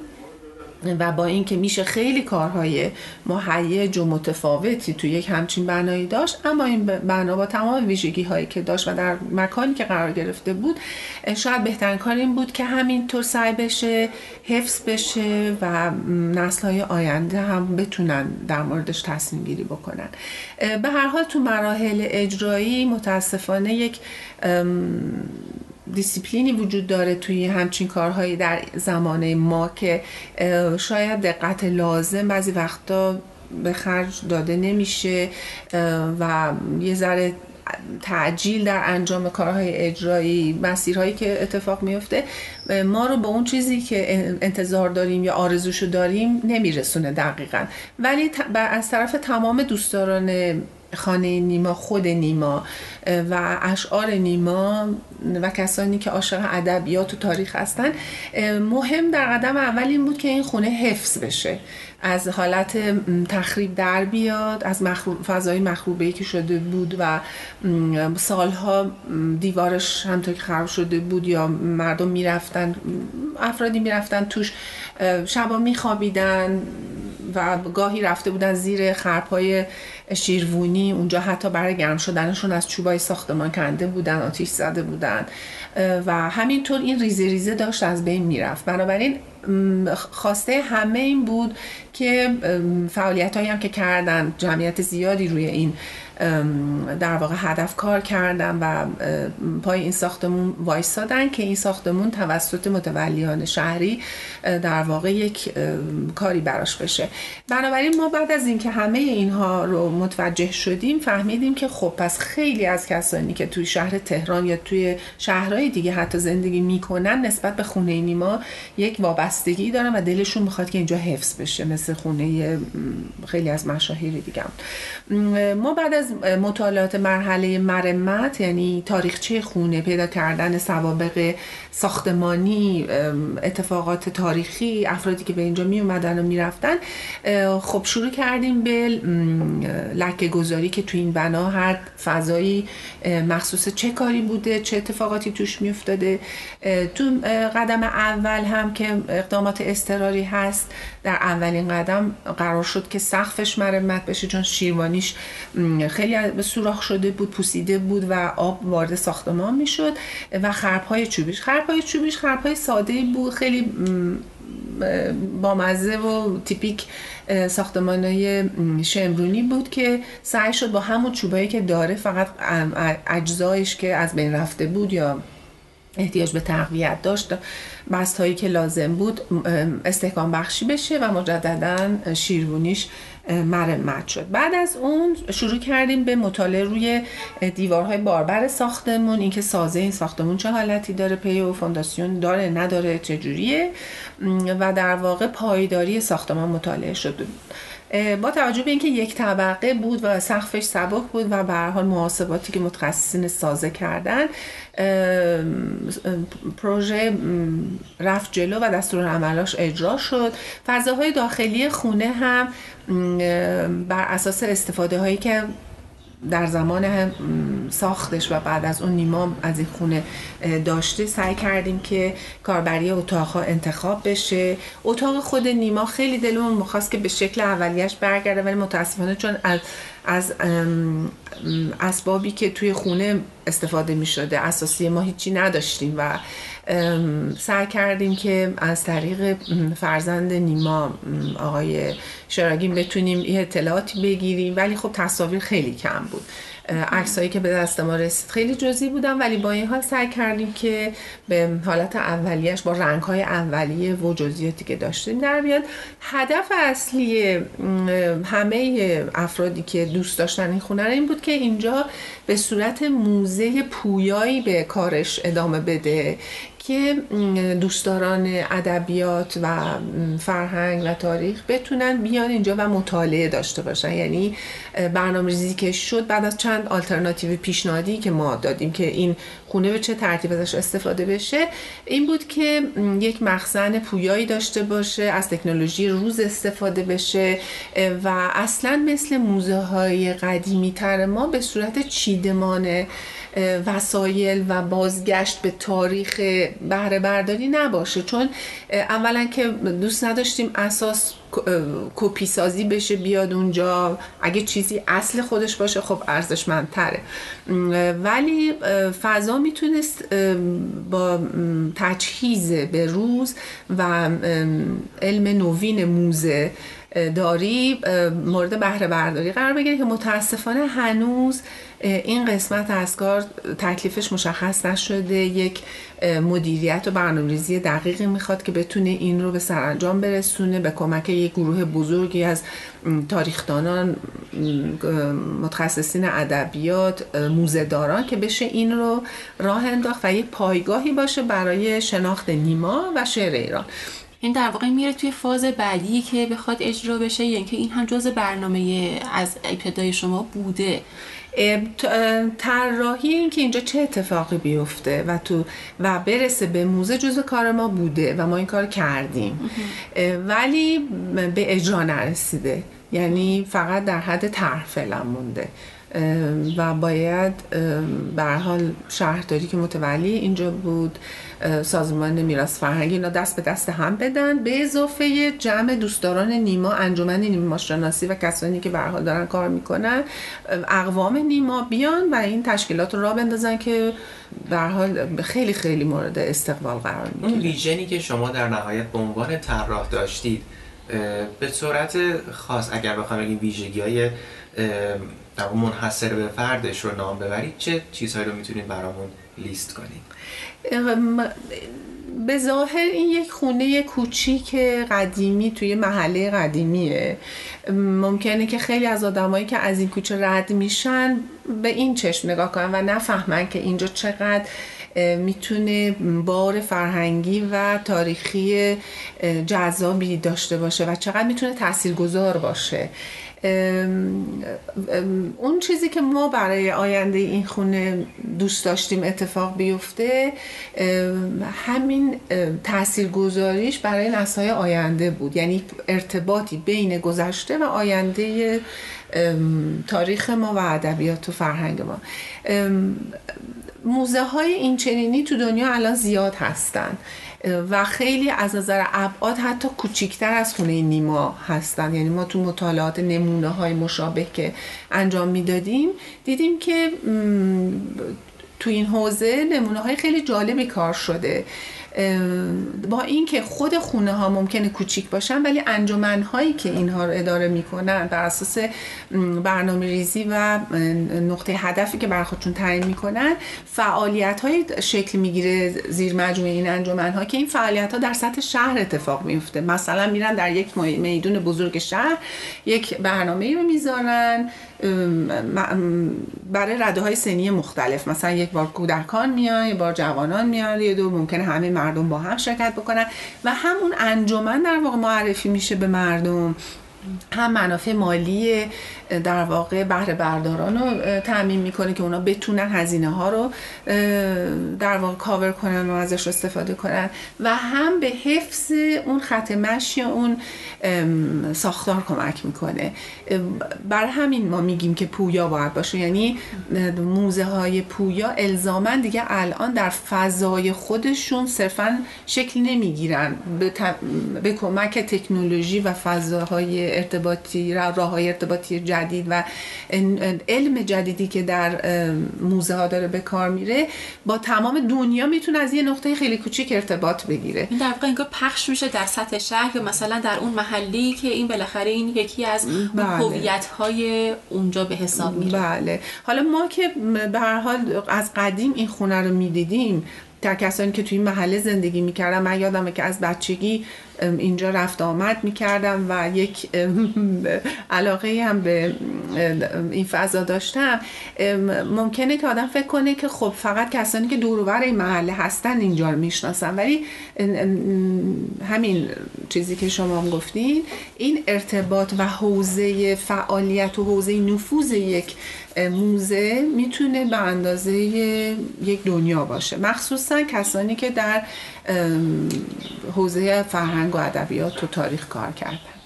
و با اینکه میشه خیلی کارهای مهیج و متفاوتی تو یک همچین بنایی داشت اما این بنا با تمام ویژگی هایی که داشت و در مکانی که قرار گرفته بود شاید بهترین کار این بود که همینطور سعی بشه حفظ بشه و نسل های آینده هم بتونن در موردش تصمیم گیری بکنن. به هر حال تو مراحل اجرایی متاسفانه یک دیسیپلینی وجود داره توی همچین کارهایی در زمانه ما که شاید دقت لازم بعضی وقتا به خرج داده نمیشه و یه ذره تعجیل در انجام کارهای اجرایی مسیرهایی که اتفاق میفته ما رو به اون چیزی که انتظار داریم یا آرزوشو داریم نمیرسونه دقیقا. ولی از طرف تمام دوستداران خانه نیما خود نیما و اشعار نیما و کسانی که عاشق ادبیات و تاریخ هستن. مهم در قدم اول این بود که این خونه حفظ بشه. از حالت تخریب در بیاد از مخروب، فضای مخروبه که شده بود و سالها دیوارش همطور که خراب شده بود یا مردم می‌رفتن افرادی می‌رفتن توش شبا میخوابیدن و گاهی رفته بودن زیر خرپای شیروونی اونجا حتی برای گرم شدنشون از چوبای ساختمان کنده بودن آتیش زده بودن. و همینطور این ریزه ریزه داشت از بین می‌رفت. بنابراین خواسته همه این بود که فعالیت هایی هم که کردن جمعیت زیادی روی این در واقع هدف کار کردن و پای این ساختمون وایستادن که این ساختمون توسط متولیان شهری در واقع یک کاری براش بشه. بنابراین ما بعد از اینکه همه اینها رو متوجه شدیم فهمیدیم که خب پس خیلی از کسانی که توی شهر تهران یا توی شهرهای دیگه حتی زندگی می‌کنن نسبت به خونه نیما یک وابستگی دارن و دلشون می‌خواد که اینجا حفظ بشه مثل خونه خیلی از مشاهیر دیگه ما بعد از مطالعات مرحله مرمت یعنی تاریخچه خونه پیدا کردن سوابق ساختمانی اتفاقات تاریخی تاریخی افرادی که به اینجا می اومدن و می‌رفتن خب شروع کردیم به لکه گذاری که تو این بنا هر فضایی مخصوص چه کاری بوده چه اتفاقاتی توش میافتاده. تو قدم اول هم که اقدامات استراری هست در اولین قدم قرار شد که سقفش مرمت بشه چون شیروانیش خیلی سوراخ شده بود پوسیده بود و آب وارد ساختمان می‌شد و خرپای چوبیش. خرپای چوبیش خرپای ساده بود خیلی بامزه و تیپیک ساختمان های شمرونی بود که سعی شد با همون چوبایی که داره فقط اجزایش که از بین رفته بود یا احتیاج به تقویت داشت. بست هایی که لازم بود استحکام بخشی بشه و مجددا شیروونیش مرمت شد. بعد از اون شروع کردیم به مطالعه روی دیوارهای باربر ساختمون. اینکه سازه این ساختمون چه حالتی داره پی و فونداسیون داره نداره چجوریه و در واقع پایداری ساختمان مطالعه شد. با توجه به اینکه یک طبقه بود و سقفش سبک بود و به حال محاسباتی که متخصصین سازه کردن پروژه رفت جلو و دستور عملاش اجرا شد. فضاهای داخلی خونه هم بر اساس استفاده هایی که در زمان ساختش و بعد از اون نیما از این خونه داشته سعی کردیم که کاربری اتاقها انتخاب بشه. اتاق خود نیما خیلی دلمون می‌خواست که به شکل اولیش برگرده ولی متاسفانه چون از از اسبابی که توی خونه استفاده می شده اساسی ما هیچی نداشتیم و سعی کردیم که از طریق فرزند نیما آقای شراگین بتونیم یه اطلاعاتی بگیریم ولی خب تصاویر خیلی کم بود. عکسایی که به دست ما رسید خیلی جزئی بودن ولی با این حال سعی کردیم که به حالت اولیش با رنگ های اولیه و جزئیاتی که داشتیم در بیاد هدف اصلی همه افرادی که دوست داشتن این خونه این بود که اینجا به صورت موزه پویایی به کارش ادامه بده. که دوستداران ادبیات و فرهنگ و تاریخ بتونن بیان اینجا و مطالعه داشته باشن. یعنی برنامه ریزی که شد بعد از چند آلترناتیو پیشنهادی که ما دادیم که این خونه به چه ترتیب ازش استفاده بشه این بود که یک مخزن پویایی داشته باشه از تکنولوژی روز استفاده بشه و اصلا مثل موزه های قدیمی تر ما به صورت چیدمان وسایل و بازگشت به تاریخ بهره برداری نباشه. چون اولا که دوست نداشتیم اساس کپی سازی بشه بیاد اونجا. اگه چیزی اصل خودش باشه خب ارزشمندتره. ولی فضا می‌تونست با تجهیز به روز و علم نوین موزه داری مورد بهره برداری قرار بگیره که متاسفانه هنوز این قسمت از کار تکلیفش مشخص نشده. یک مدیریت و برنامه‌ریزی دقیقی می‌خواد که بتونه این رو به سرانجام برسونه به کمک یک گروه بزرگی از تاریخدانان متخصصین ادبیات موزهداران که بشه این رو راه انداخت و یک پایگاهی باشه برای شناخت نیما و شعر ایران. این در واقع میره توی فاز بعدی که بخواد اجرا بشه یا اینکه این هم جز برنامه از ابتدای شما بوده. طراحی این که اینجا چه اتفاقی بیفته و تو و برسه به موزه جزء کار ما بوده و ما این کار کردیم. ولی به اجرا نرسیده. یعنی فقط در حد طرح فعلا مونده. و باید به حال شهرداری که متولی اینجا بود سازمان میراث فرهنگی اینا دست به دست هم بدن. به اضافه جمع دوستداران نیما انجمن نیما شناسی و کسانی که به حال دارن کار می‌کنن اقوام نیما بیان و این تشکیلات رو را بندازن که به حال خیلی خیلی مورد استقبال قرار می‌گیره. اون ویژنی که شما در نهایت به عنوان طراح داشتید به صورت خاص اگر بخوام بگیم ویژگی های در منحصر به فردش رو نام ببرید چه چیزهایی رو می‌تونید برامون لیست کنید؟ به ظاهر این یک خونه کوچیک قدیمی توی محله قدیمیه. ممکنه که خیلی از آدمایی که از این کوچه رد میشن به این چشم نگاه کنن و نفهمن که اینجا چقدر می‌تونه بار فرهنگی و تاریخی جذابی داشته باشه و چقدر می‌تونه تاثیرگذار باشه. اون چیزی که ما برای آینده این خونه دوست داشتیم اتفاق بیفته همین تأثیر گذاریش برای نسل‌های آینده بود. یعنی ارتباطی بین گذشته و آینده تاریخ ما و ادبیات و فرهنگ ما. موزه های این چنینی تو دنیا الان زیاد هستن. و خیلی از نظر ابعاد حتی کوچیکتر از خونه نیما هستن. یعنی ما تو مطالعات نمونه های مشابه که انجام می‌دادیم دیدیم که تو این حوزه نمونه های خیلی جالبی کار شده. با اینکه خود خونه ها ممکنه کوچیک باشن ولی انجمن هایی که اینها رو اداره می‌کنن بر اساس برنامه ریزی و نقطه هدفی که بر خودشون تعیین می‌کنن فعالیت های شکل می‌گیره زیر مجموعه این انجمن ها که این فعالیت ها در سطح شهر اتفاق میفته مثلا میرن در یک میدون بزرگ شهر یک برنامه رو می‌ذارن برای رده های سنی مختلف. مثلا یک بار کودکان میان یک بار جوانان میان یه دو ممکنه همه مردم با هم شرکت بکنن. و همون انجمن در واقع معرفی میشه به مردم. هم منافع مالی در واقع بهره برداران رو تعمین می‌کنه که اونا بتونن هزینه ها رو در واقع کاور کنن و ازش استفاده کنن. و هم به حفظ اون خط مشی اون ساختار کمک می‌کنه. بر همین ما میگیم که پویا باید باشه. یعنی موزه های پویا الزامن دیگه الان در فضای خودشون صرفا شکل نمی‌گیرن. به, به کمک تکنولوژی و فضاهای ارتباطی راه های ارتباطی جدید و علم جدیدی که در موزه ها داره به کار میره با تمام دنیا می‌تونه از یه نقطه خیلی کوچیک ارتباط بگیره. این در واقع انگار پخش میشه در سطح شهر یا مثلا در اون محلی که این بالاخره این یکی از بله. هویت های اونجا به حساب میره. بله. حالا ما که به هر حال از قدیم این خونه رو می‌دیدیم در کسانی که توی این محله زندگی می‌کردم من یادمه که از بچگی اینجا رفت آمد می‌کردم و یک علاقه هم به این فضا داشتم. ممکنه که آدم فکر کنه که خب فقط کسانی که دوروبر این محله هستن اینجا رو می‌شناسن. ولی همین چیزی که شما هم گفتین این ارتباط و حوزه فعالیت و حوزه نفوذ یک موزه می‌تونه به اندازه یک دنیا باشه. مخصوصا کسانی که در حوزه فرهنگ و ادبیات و تاریخ کار کردن.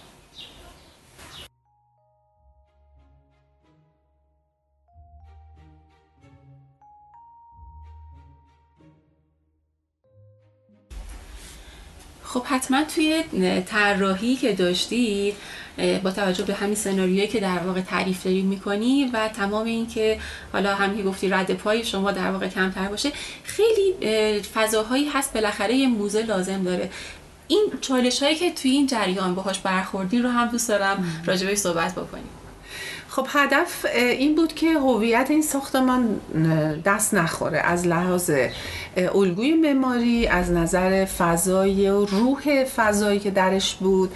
خب حتما توی طراحی که داشتی با توجه به همین سناریویی که در واقع تعریف داری می‌کنی و تمام این که حالا هم که گفتی رد پای شما در واقع کمتر باشه خیلی فضاهایی هست بالاخره یه موزه لازم داره. این چالش هایی که توی این جریان باهاش برخوردی رو هم دوست دارم راجبه صحبت بکنیم. خب هدف این بود که هویت این ساختمان دست نخوره. از لحاظ الگوی معماری از نظر فضای و روح فضایی که درش بود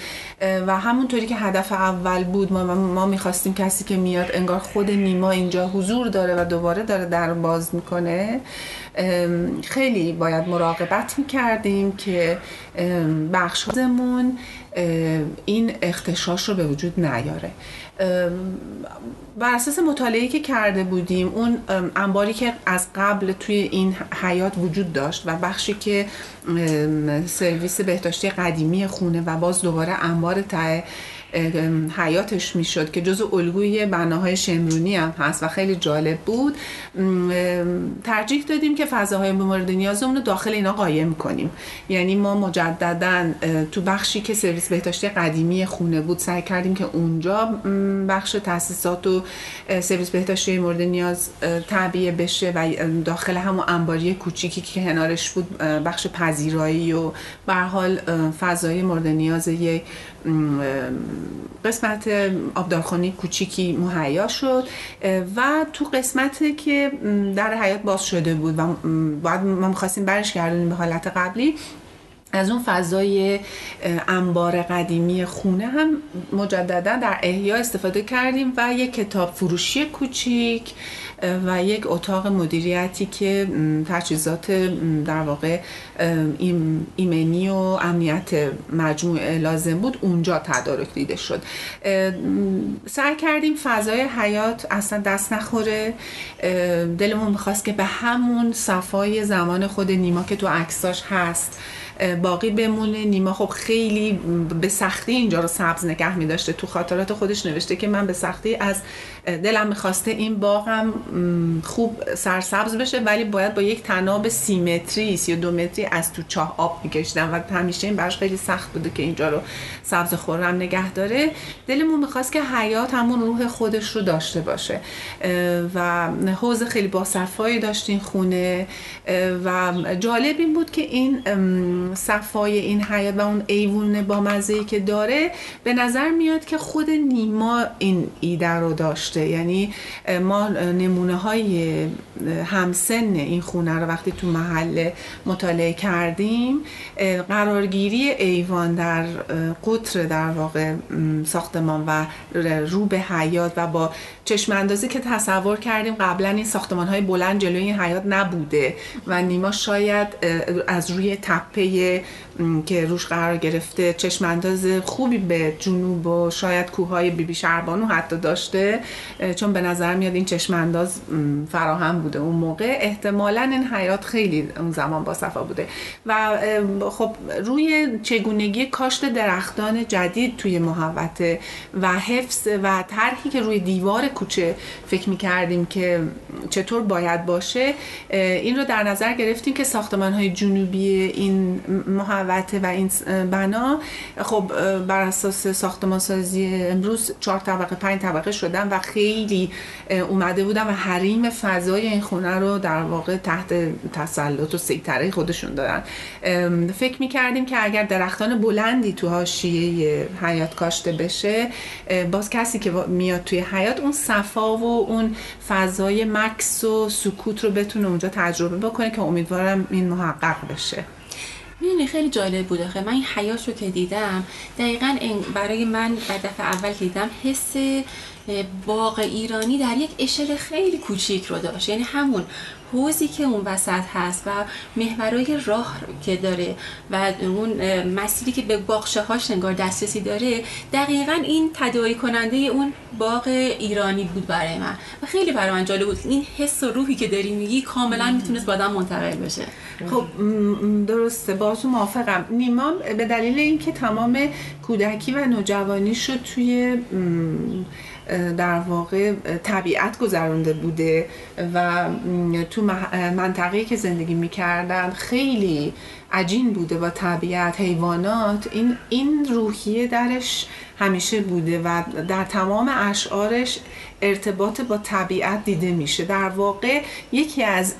و همونطوری که هدف اول بود ما, ما می‌خواستیم کسی که میاد انگار خود نیما اینجا حضور داره و دوباره داره در باز می‌کنه خیلی باید مراقبت می‌کردیم که بخشمون این اختشاش رو به وجود نیاره. بر اساس مطالعه که کرده بودیم اون انباری که از قبل توی این حیات وجود داشت و بخشی که سرویس بهداشتی قدیمی خونه و باز دوباره انبار ته حیاتش می‌شد که جز الگوی بناهای شمرونی هم هست و خیلی جالب بود. ترجیح دادیم که فضاهای مورد نیازمون رو داخل اینا قایم کنیم. یعنی ما مجددا تو بخشی که سرویس بهداشتی قدیمی خونه بود سعی کردیم که اونجا بخش تاسیسات و سرویس بهداشتی مورد نیاز تعبیه بشه و داخل همون انباری کوچیکی که کنارش بود بخش پذیرایی و به حال فضای مورد نیاز یک قسمت آبدارخانه کوچیکی مهیا شد و تو قسمتی که در حیات باز شده بود و بعد ما می‌خواستیم برش گردونیم به حالت قبلی از اون فضای انبار قدیمی خونه هم مجددا در احیا استفاده کردیم و یک کتاب فروشی کوچیک و یک اتاق مدیریتی که تجهیزات در واقع ایمنی و امنیت مجموعه لازم بود اونجا تدارک دیده شد. سعی کردیم فضای حیات اصلا دست نخوره. دلمون می‌خواست که به همون صفای زمان خود نیما که تو عکساش هست باقی بمونه. نیما خب خیلی به سختی اینجا رو سبز نگه می داشته تو خاطرات خودش نوشته که من به سختی از دلم می‌خواسته این باغم خوب سرسبز بشه ولی باید با یک تناب سیمتری یا دو متری از تو چاه آب میکشیدم. و همیشه این براش خیلی سخت بوده که اینجا رو سبز خورم نگه داره. دلمون می‌خواست که حیات همون روح خودش رو داشته باشه. و حوز خیلی باصفایی داشتین خونه. و جالب این بود که این صفای این حیات و اون ایوون با مزهی که داره به نظر میاد که خود نیما این ایده رو داشته. یعنی ما نمونه های همسن این خونه رو وقتی تو محله مطالعه کردیم قرارگیری ایوان در قطر در واقع ساختمان و رو به حیات و با چشم اندازی که تصور کردیم قبلا این ساختمان های بلند جلوی این حیات نبوده و نیما شاید از روی تپه که روش قرار گرفته چشم انداز خوبی به جنوب و شاید کوههای بیبی شربانو حتی داشته چون به نظر میاد این چشم انداز فراهم بوده اون موقع. احتمالا این حیات خیلی اون زمان با صفا بوده. و خب روی چگونگی کاشت درختان جدید توی محوطه و حفظ و طرحی که روی دیوار کوچه فکر می‌کردیم که چطور باید باشه این رو در نظر گرفتیم که ساختمان های جنوبی این محوطه و این بنا خب بر اساس ساختمان سازی امروز چهار طبقه پنج طبقه شدن و خیلی اومده بودن و حریم فضای این خونه رو در واقع تحت تسلط و سیطره خودشون دارن. فکر می‌کردیم که اگر درختان بلندی تو حاشیه حیات کاشته بشه باز کسی که میاد توی حیات اون صفا و اون فضای مکس و سکوت رو بتونه اونجا تجربه بکنه که امیدوارم این محقق بشه. می‌دونی خیلی جالب بود آخه. من این حیات رو که دیدم دقیقا برای من در دفعه اول که دیدم حس باغ ایرانی در یک اشل خیلی کوچیک رو داشت. یعنی همون حوزی که اون وسط هست و محورای راه که داره و اون مسیری که به باغشه هاش انگار دسترسی داره دقیقا این تداعی کننده اون باغ ایرانی بود برای من. و خیلی برای من جالب بود. این حس و روحی که داری میگی کاملا می‌تونست بادم منتقل بشه. خب درسته. بازو موافقم. نیما به دلیل اینکه تمام کودکی و نوجوانی شد توی در واقع طبیعت گذرانده بوده و تو منطقه که زندگی می‌کردن خیلی عجین بوده با طبیعت حیوانات. این این روحیه درش همیشه بوده و در تمام اشعارش ارتباط با طبیعت دیده میشه. در واقع یکی از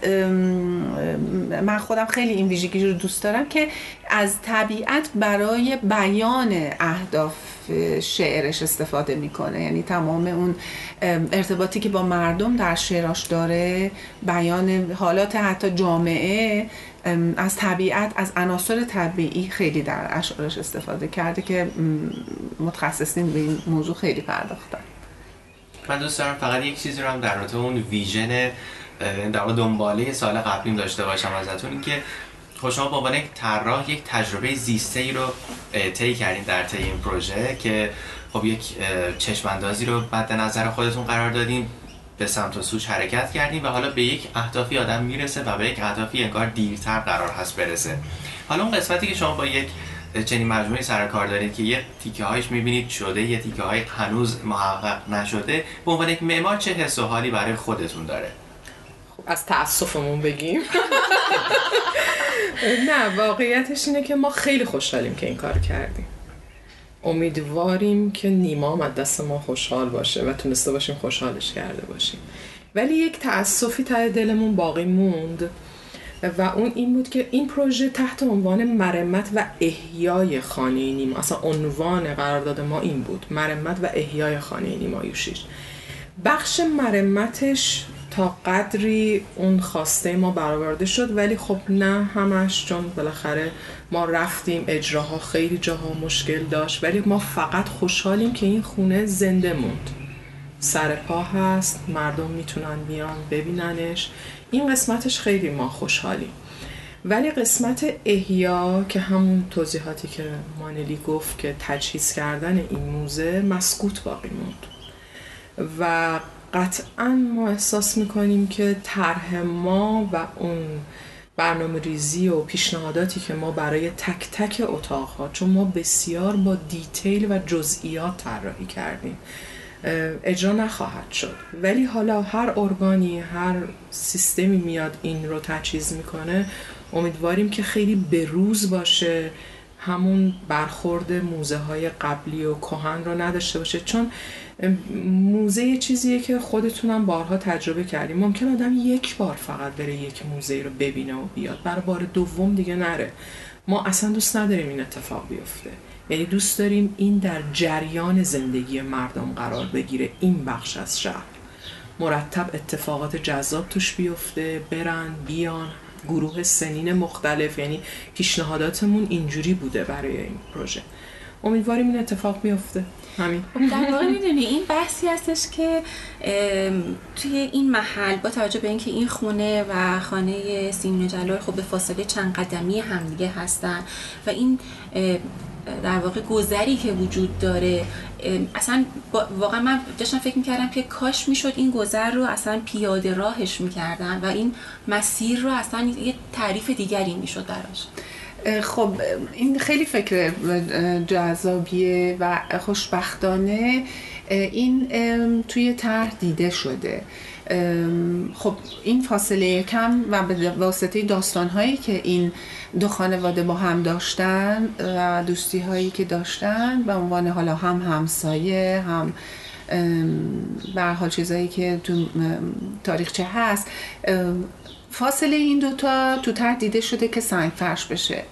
من خودم خیلی این ویژگی رو دوست دارم که از طبیعت برای بیان اهداف شعرش استفاده می‌کنه. یعنی تمام اون ارتباطی که با مردم در شعراش داره بیان حالات حتی جامعه از طبیعت از عناصر طبیعی خیلی در اشعارش استفاده کرده که متخصصین به این موضوع خیلی پرداختن. من دوست دارم فقط یک چیزی رو هم در رابطه اون ویژن در دنباله سال قبلیم داشته باشم ازتون اینکه خب شما به عنوان یک طراح یک تجربه زیسته ای رو طی کردین در طی این پروژه که خب یک چشم اندازی رو بعد نظر خودتون قرار دادین به سمت و سوچ حرکت کردیم و حالا به یک اهدافی آدم می‌رسه و به یک اهدافی انگار دیرتر قرار هست برسه. حالا اون قسمتی که شما با یک چنین مجموعی سر کار دارید که یه تیکه هایش می‌بینید شده یه تیکه های هنوز محقق نشده به عنوان یک معمار چه حس و حالی برای خودتون داره؟ از تاسفمون بگیم. *laughs* نه واقعیتش اینه که ما خیلی خوشحالیم که این کار کردیم. امیدواریم که نیما از دست ما خوشحال باشه و تونسته باشیم خوشحالش کرده باشیم. ولی یک تأسفی ته دلمون باقی موند و اون این بود که این پروژه تحت عنوان مرمت و احیای خانه نیما. اصلا عنوان قرارداد ما این بود مرمت و احیای خانه نیما یوشیش. بخش مرمتش تا قدری اون خواسته ما برآورده شد ولی خب نه همش چون بالاخره ما رفتیم اجراها خیلی جاها مشکل داشت ولی ما فقط خوشحالیم که این خونه زنده موند. سر پا هست مردم می‌تونن بیان ببیننش. این قسمتش خیلی ما خوشحالیم. ولی قسمت احیا که همون توضیحاتی که مانلی گفت که تجهیز کردن این موزه مسکوت باقی موند. و قطعا ما احساس می‌کنیم که طرح ما و اون برنامه ریزی و پیشنهاداتی که ما برای تک تک اتاقها چون ما بسیار با دیتیل و جزئیات طراحی کردیم اجرا نخواهد شد. ولی حالا هر ارگانی هر سیستمی میاد این رو تجهیز می‌کنه امیدواریم که خیلی بروز باشه همون برخورد موزه های قبلی و کهن رو نداشته باشه. چون موزه یه چیزیه که خودتونم بارها تجربه کردیم. ممکن آدم یک بار فقط بره یک موزه رو ببینه و بیاد. برای بار دوم دیگه نره. ما اصلا دوست نداریم این اتفاق بیفته. یعنی دوست داریم این در جریان زندگی مردم قرار بگیره. این بخش از شهر. مرتب اتفاقات جذاب توش بیفته. برن بیان. گروه سنین مختلف. یعنی پیشنهاداتمون اینجوری بوده برای این پروژه. امیدواریم این اتفاق بیفته. همین. خب، در واقع می‌دونی این بحثی هستش که توی این محل با توجه به اینکه این خونه و خانه سیمین جلال خب به فاصله چند قدمی همدیگه هستن و این در واقع گذری که وجود داره اصلا واقعا من داشتم فکر می‌کردم که کاش می‌شد این گذر رو اصلا پیاده راهش می‌کردن و این مسیر رو اصلا یه تعریف دیگری می‌شد براش. خب این خیلی فکر جذابیه و خوشبختانه این توی طرح دیده شده. خب این فاصله کم و به واسطه داستان هایی که این دو خانواده با هم داشتن و دوستی هایی که داشتن به عنوان حالا هم همسایه هم به حال چیزایی که تو تاریخچه هست فاصله این دوتا تو تر دیده شده که سنگ فرش بشه.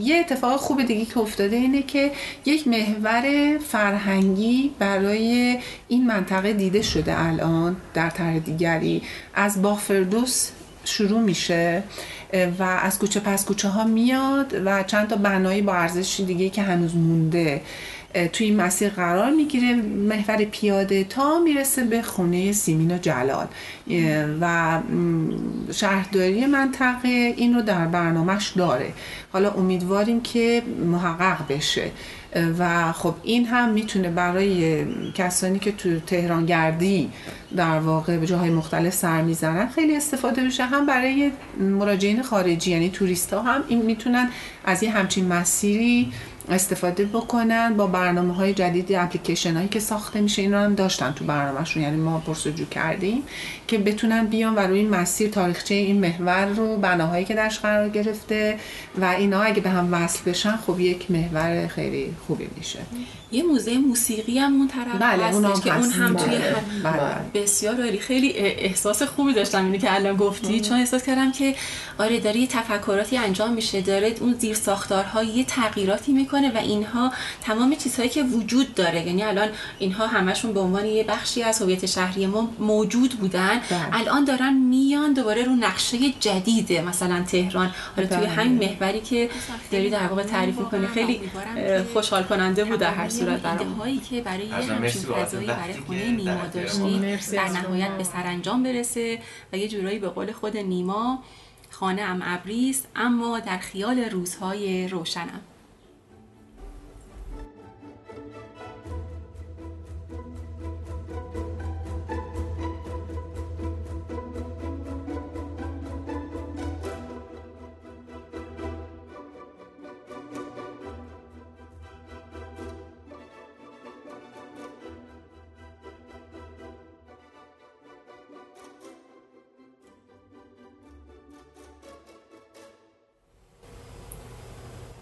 یه اتفاق خوب دیگه که افتاده اینه که یک محور فرهنگی برای این منطقه دیده شده الان در طرح دیگری. از باغ فردوس شروع میشه و از کوچه پس کوچه ها میاد و چند تا بنایی با ارزش دیگه که هنوز مونده. توی این مسیر قرار می‌گیره. محور پیاده تا می‌رسه به خونه سیمین و جلال. و شهرداری منطقه این رو در برنامهش داره. حالا امیدواریم که محقق بشه. و خب این هم می‌تونه برای کسانی که تو تهران گردی در واقع به جاهای مختلف سر می‌زنن خیلی استفاده بشه. هم برای مراجعین خارجی یعنی توریست ها هم این می‌تونن از یه همچین مسیری استفاده بکنن با برنامه های جدید اپلیکیشن هایی که ساخته میشه. این رو هم داشتن تو برنامهشون. یعنی ما پرسجو کردیم که بتونن بیان و روی این مسیر تاریخچه این محور رو بناهایی که درش قرار گرفته و اینا اگه به هم وصل بشن خب یک محور خیلی خوبی میشه. یه موزه موسیقی هم اون طرف بله هستش که اون هم توی بله. بله. بسیار عالی. خیلی احساس خوبی داشتم اینو که الان گفتی. چون احساس کردم که آره داره یه تفکراتی انجام میشه داره اون زیر ساختارها یه تغییراتی می‌کنه و اینها تمام چیزهایی که وجود داره. یعنی الان اینها همشون به عنوان یه بخشی از هویت شهری ما موجود بودن. بله. الان دارن میان دوباره رو نقشه جدید مثلا تهران. حالا توی بله. همین محوری که داری در واقع تعریف می‌کنی. خیلی خوشحال کننده بود در هر صورت برام هایی که برای یه همچین فضایی برای خونه نیما داشتیم در نهایت. به سرانجام برسه و یه جورایی به قول خود نیما خانه ام ابریست اما در خیال روزهای روشنم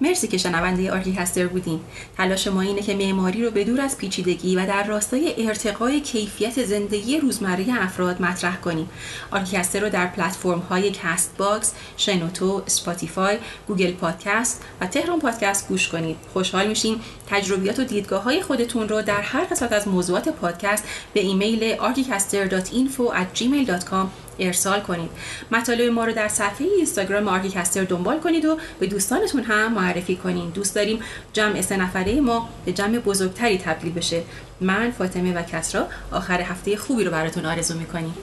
مرسی که شنونده ArchiCaster بودین. تلاش ما اینه که معماری رو به دور از پیچیدگی و در راستای ارتقای کیفیت زندگی روزمره افراد مطرح کنیم. ArchiCaster رو در پلتفرم های Castbox شنوتو Spotify Google Podcast و تهران پادکست گوش کنید. خوشحال میشیم تجربیات و دیدگاه های خودتون رو در هر قسمت از موضوعات پادکست به ایمیل archicaster.info@gmail.com ارسال کنید. مطالب ما رو در صفحه اینستاگرام آرکیکستر دنبال کنید و به دوستانتون هم معرفی کنید دوست داریم جمع سه نفره ما به جمع بزرگتری تبدیل بشه. من فاطمه و کسرا آخر هفته خوبی رو براتون آرزو می‌کنیم.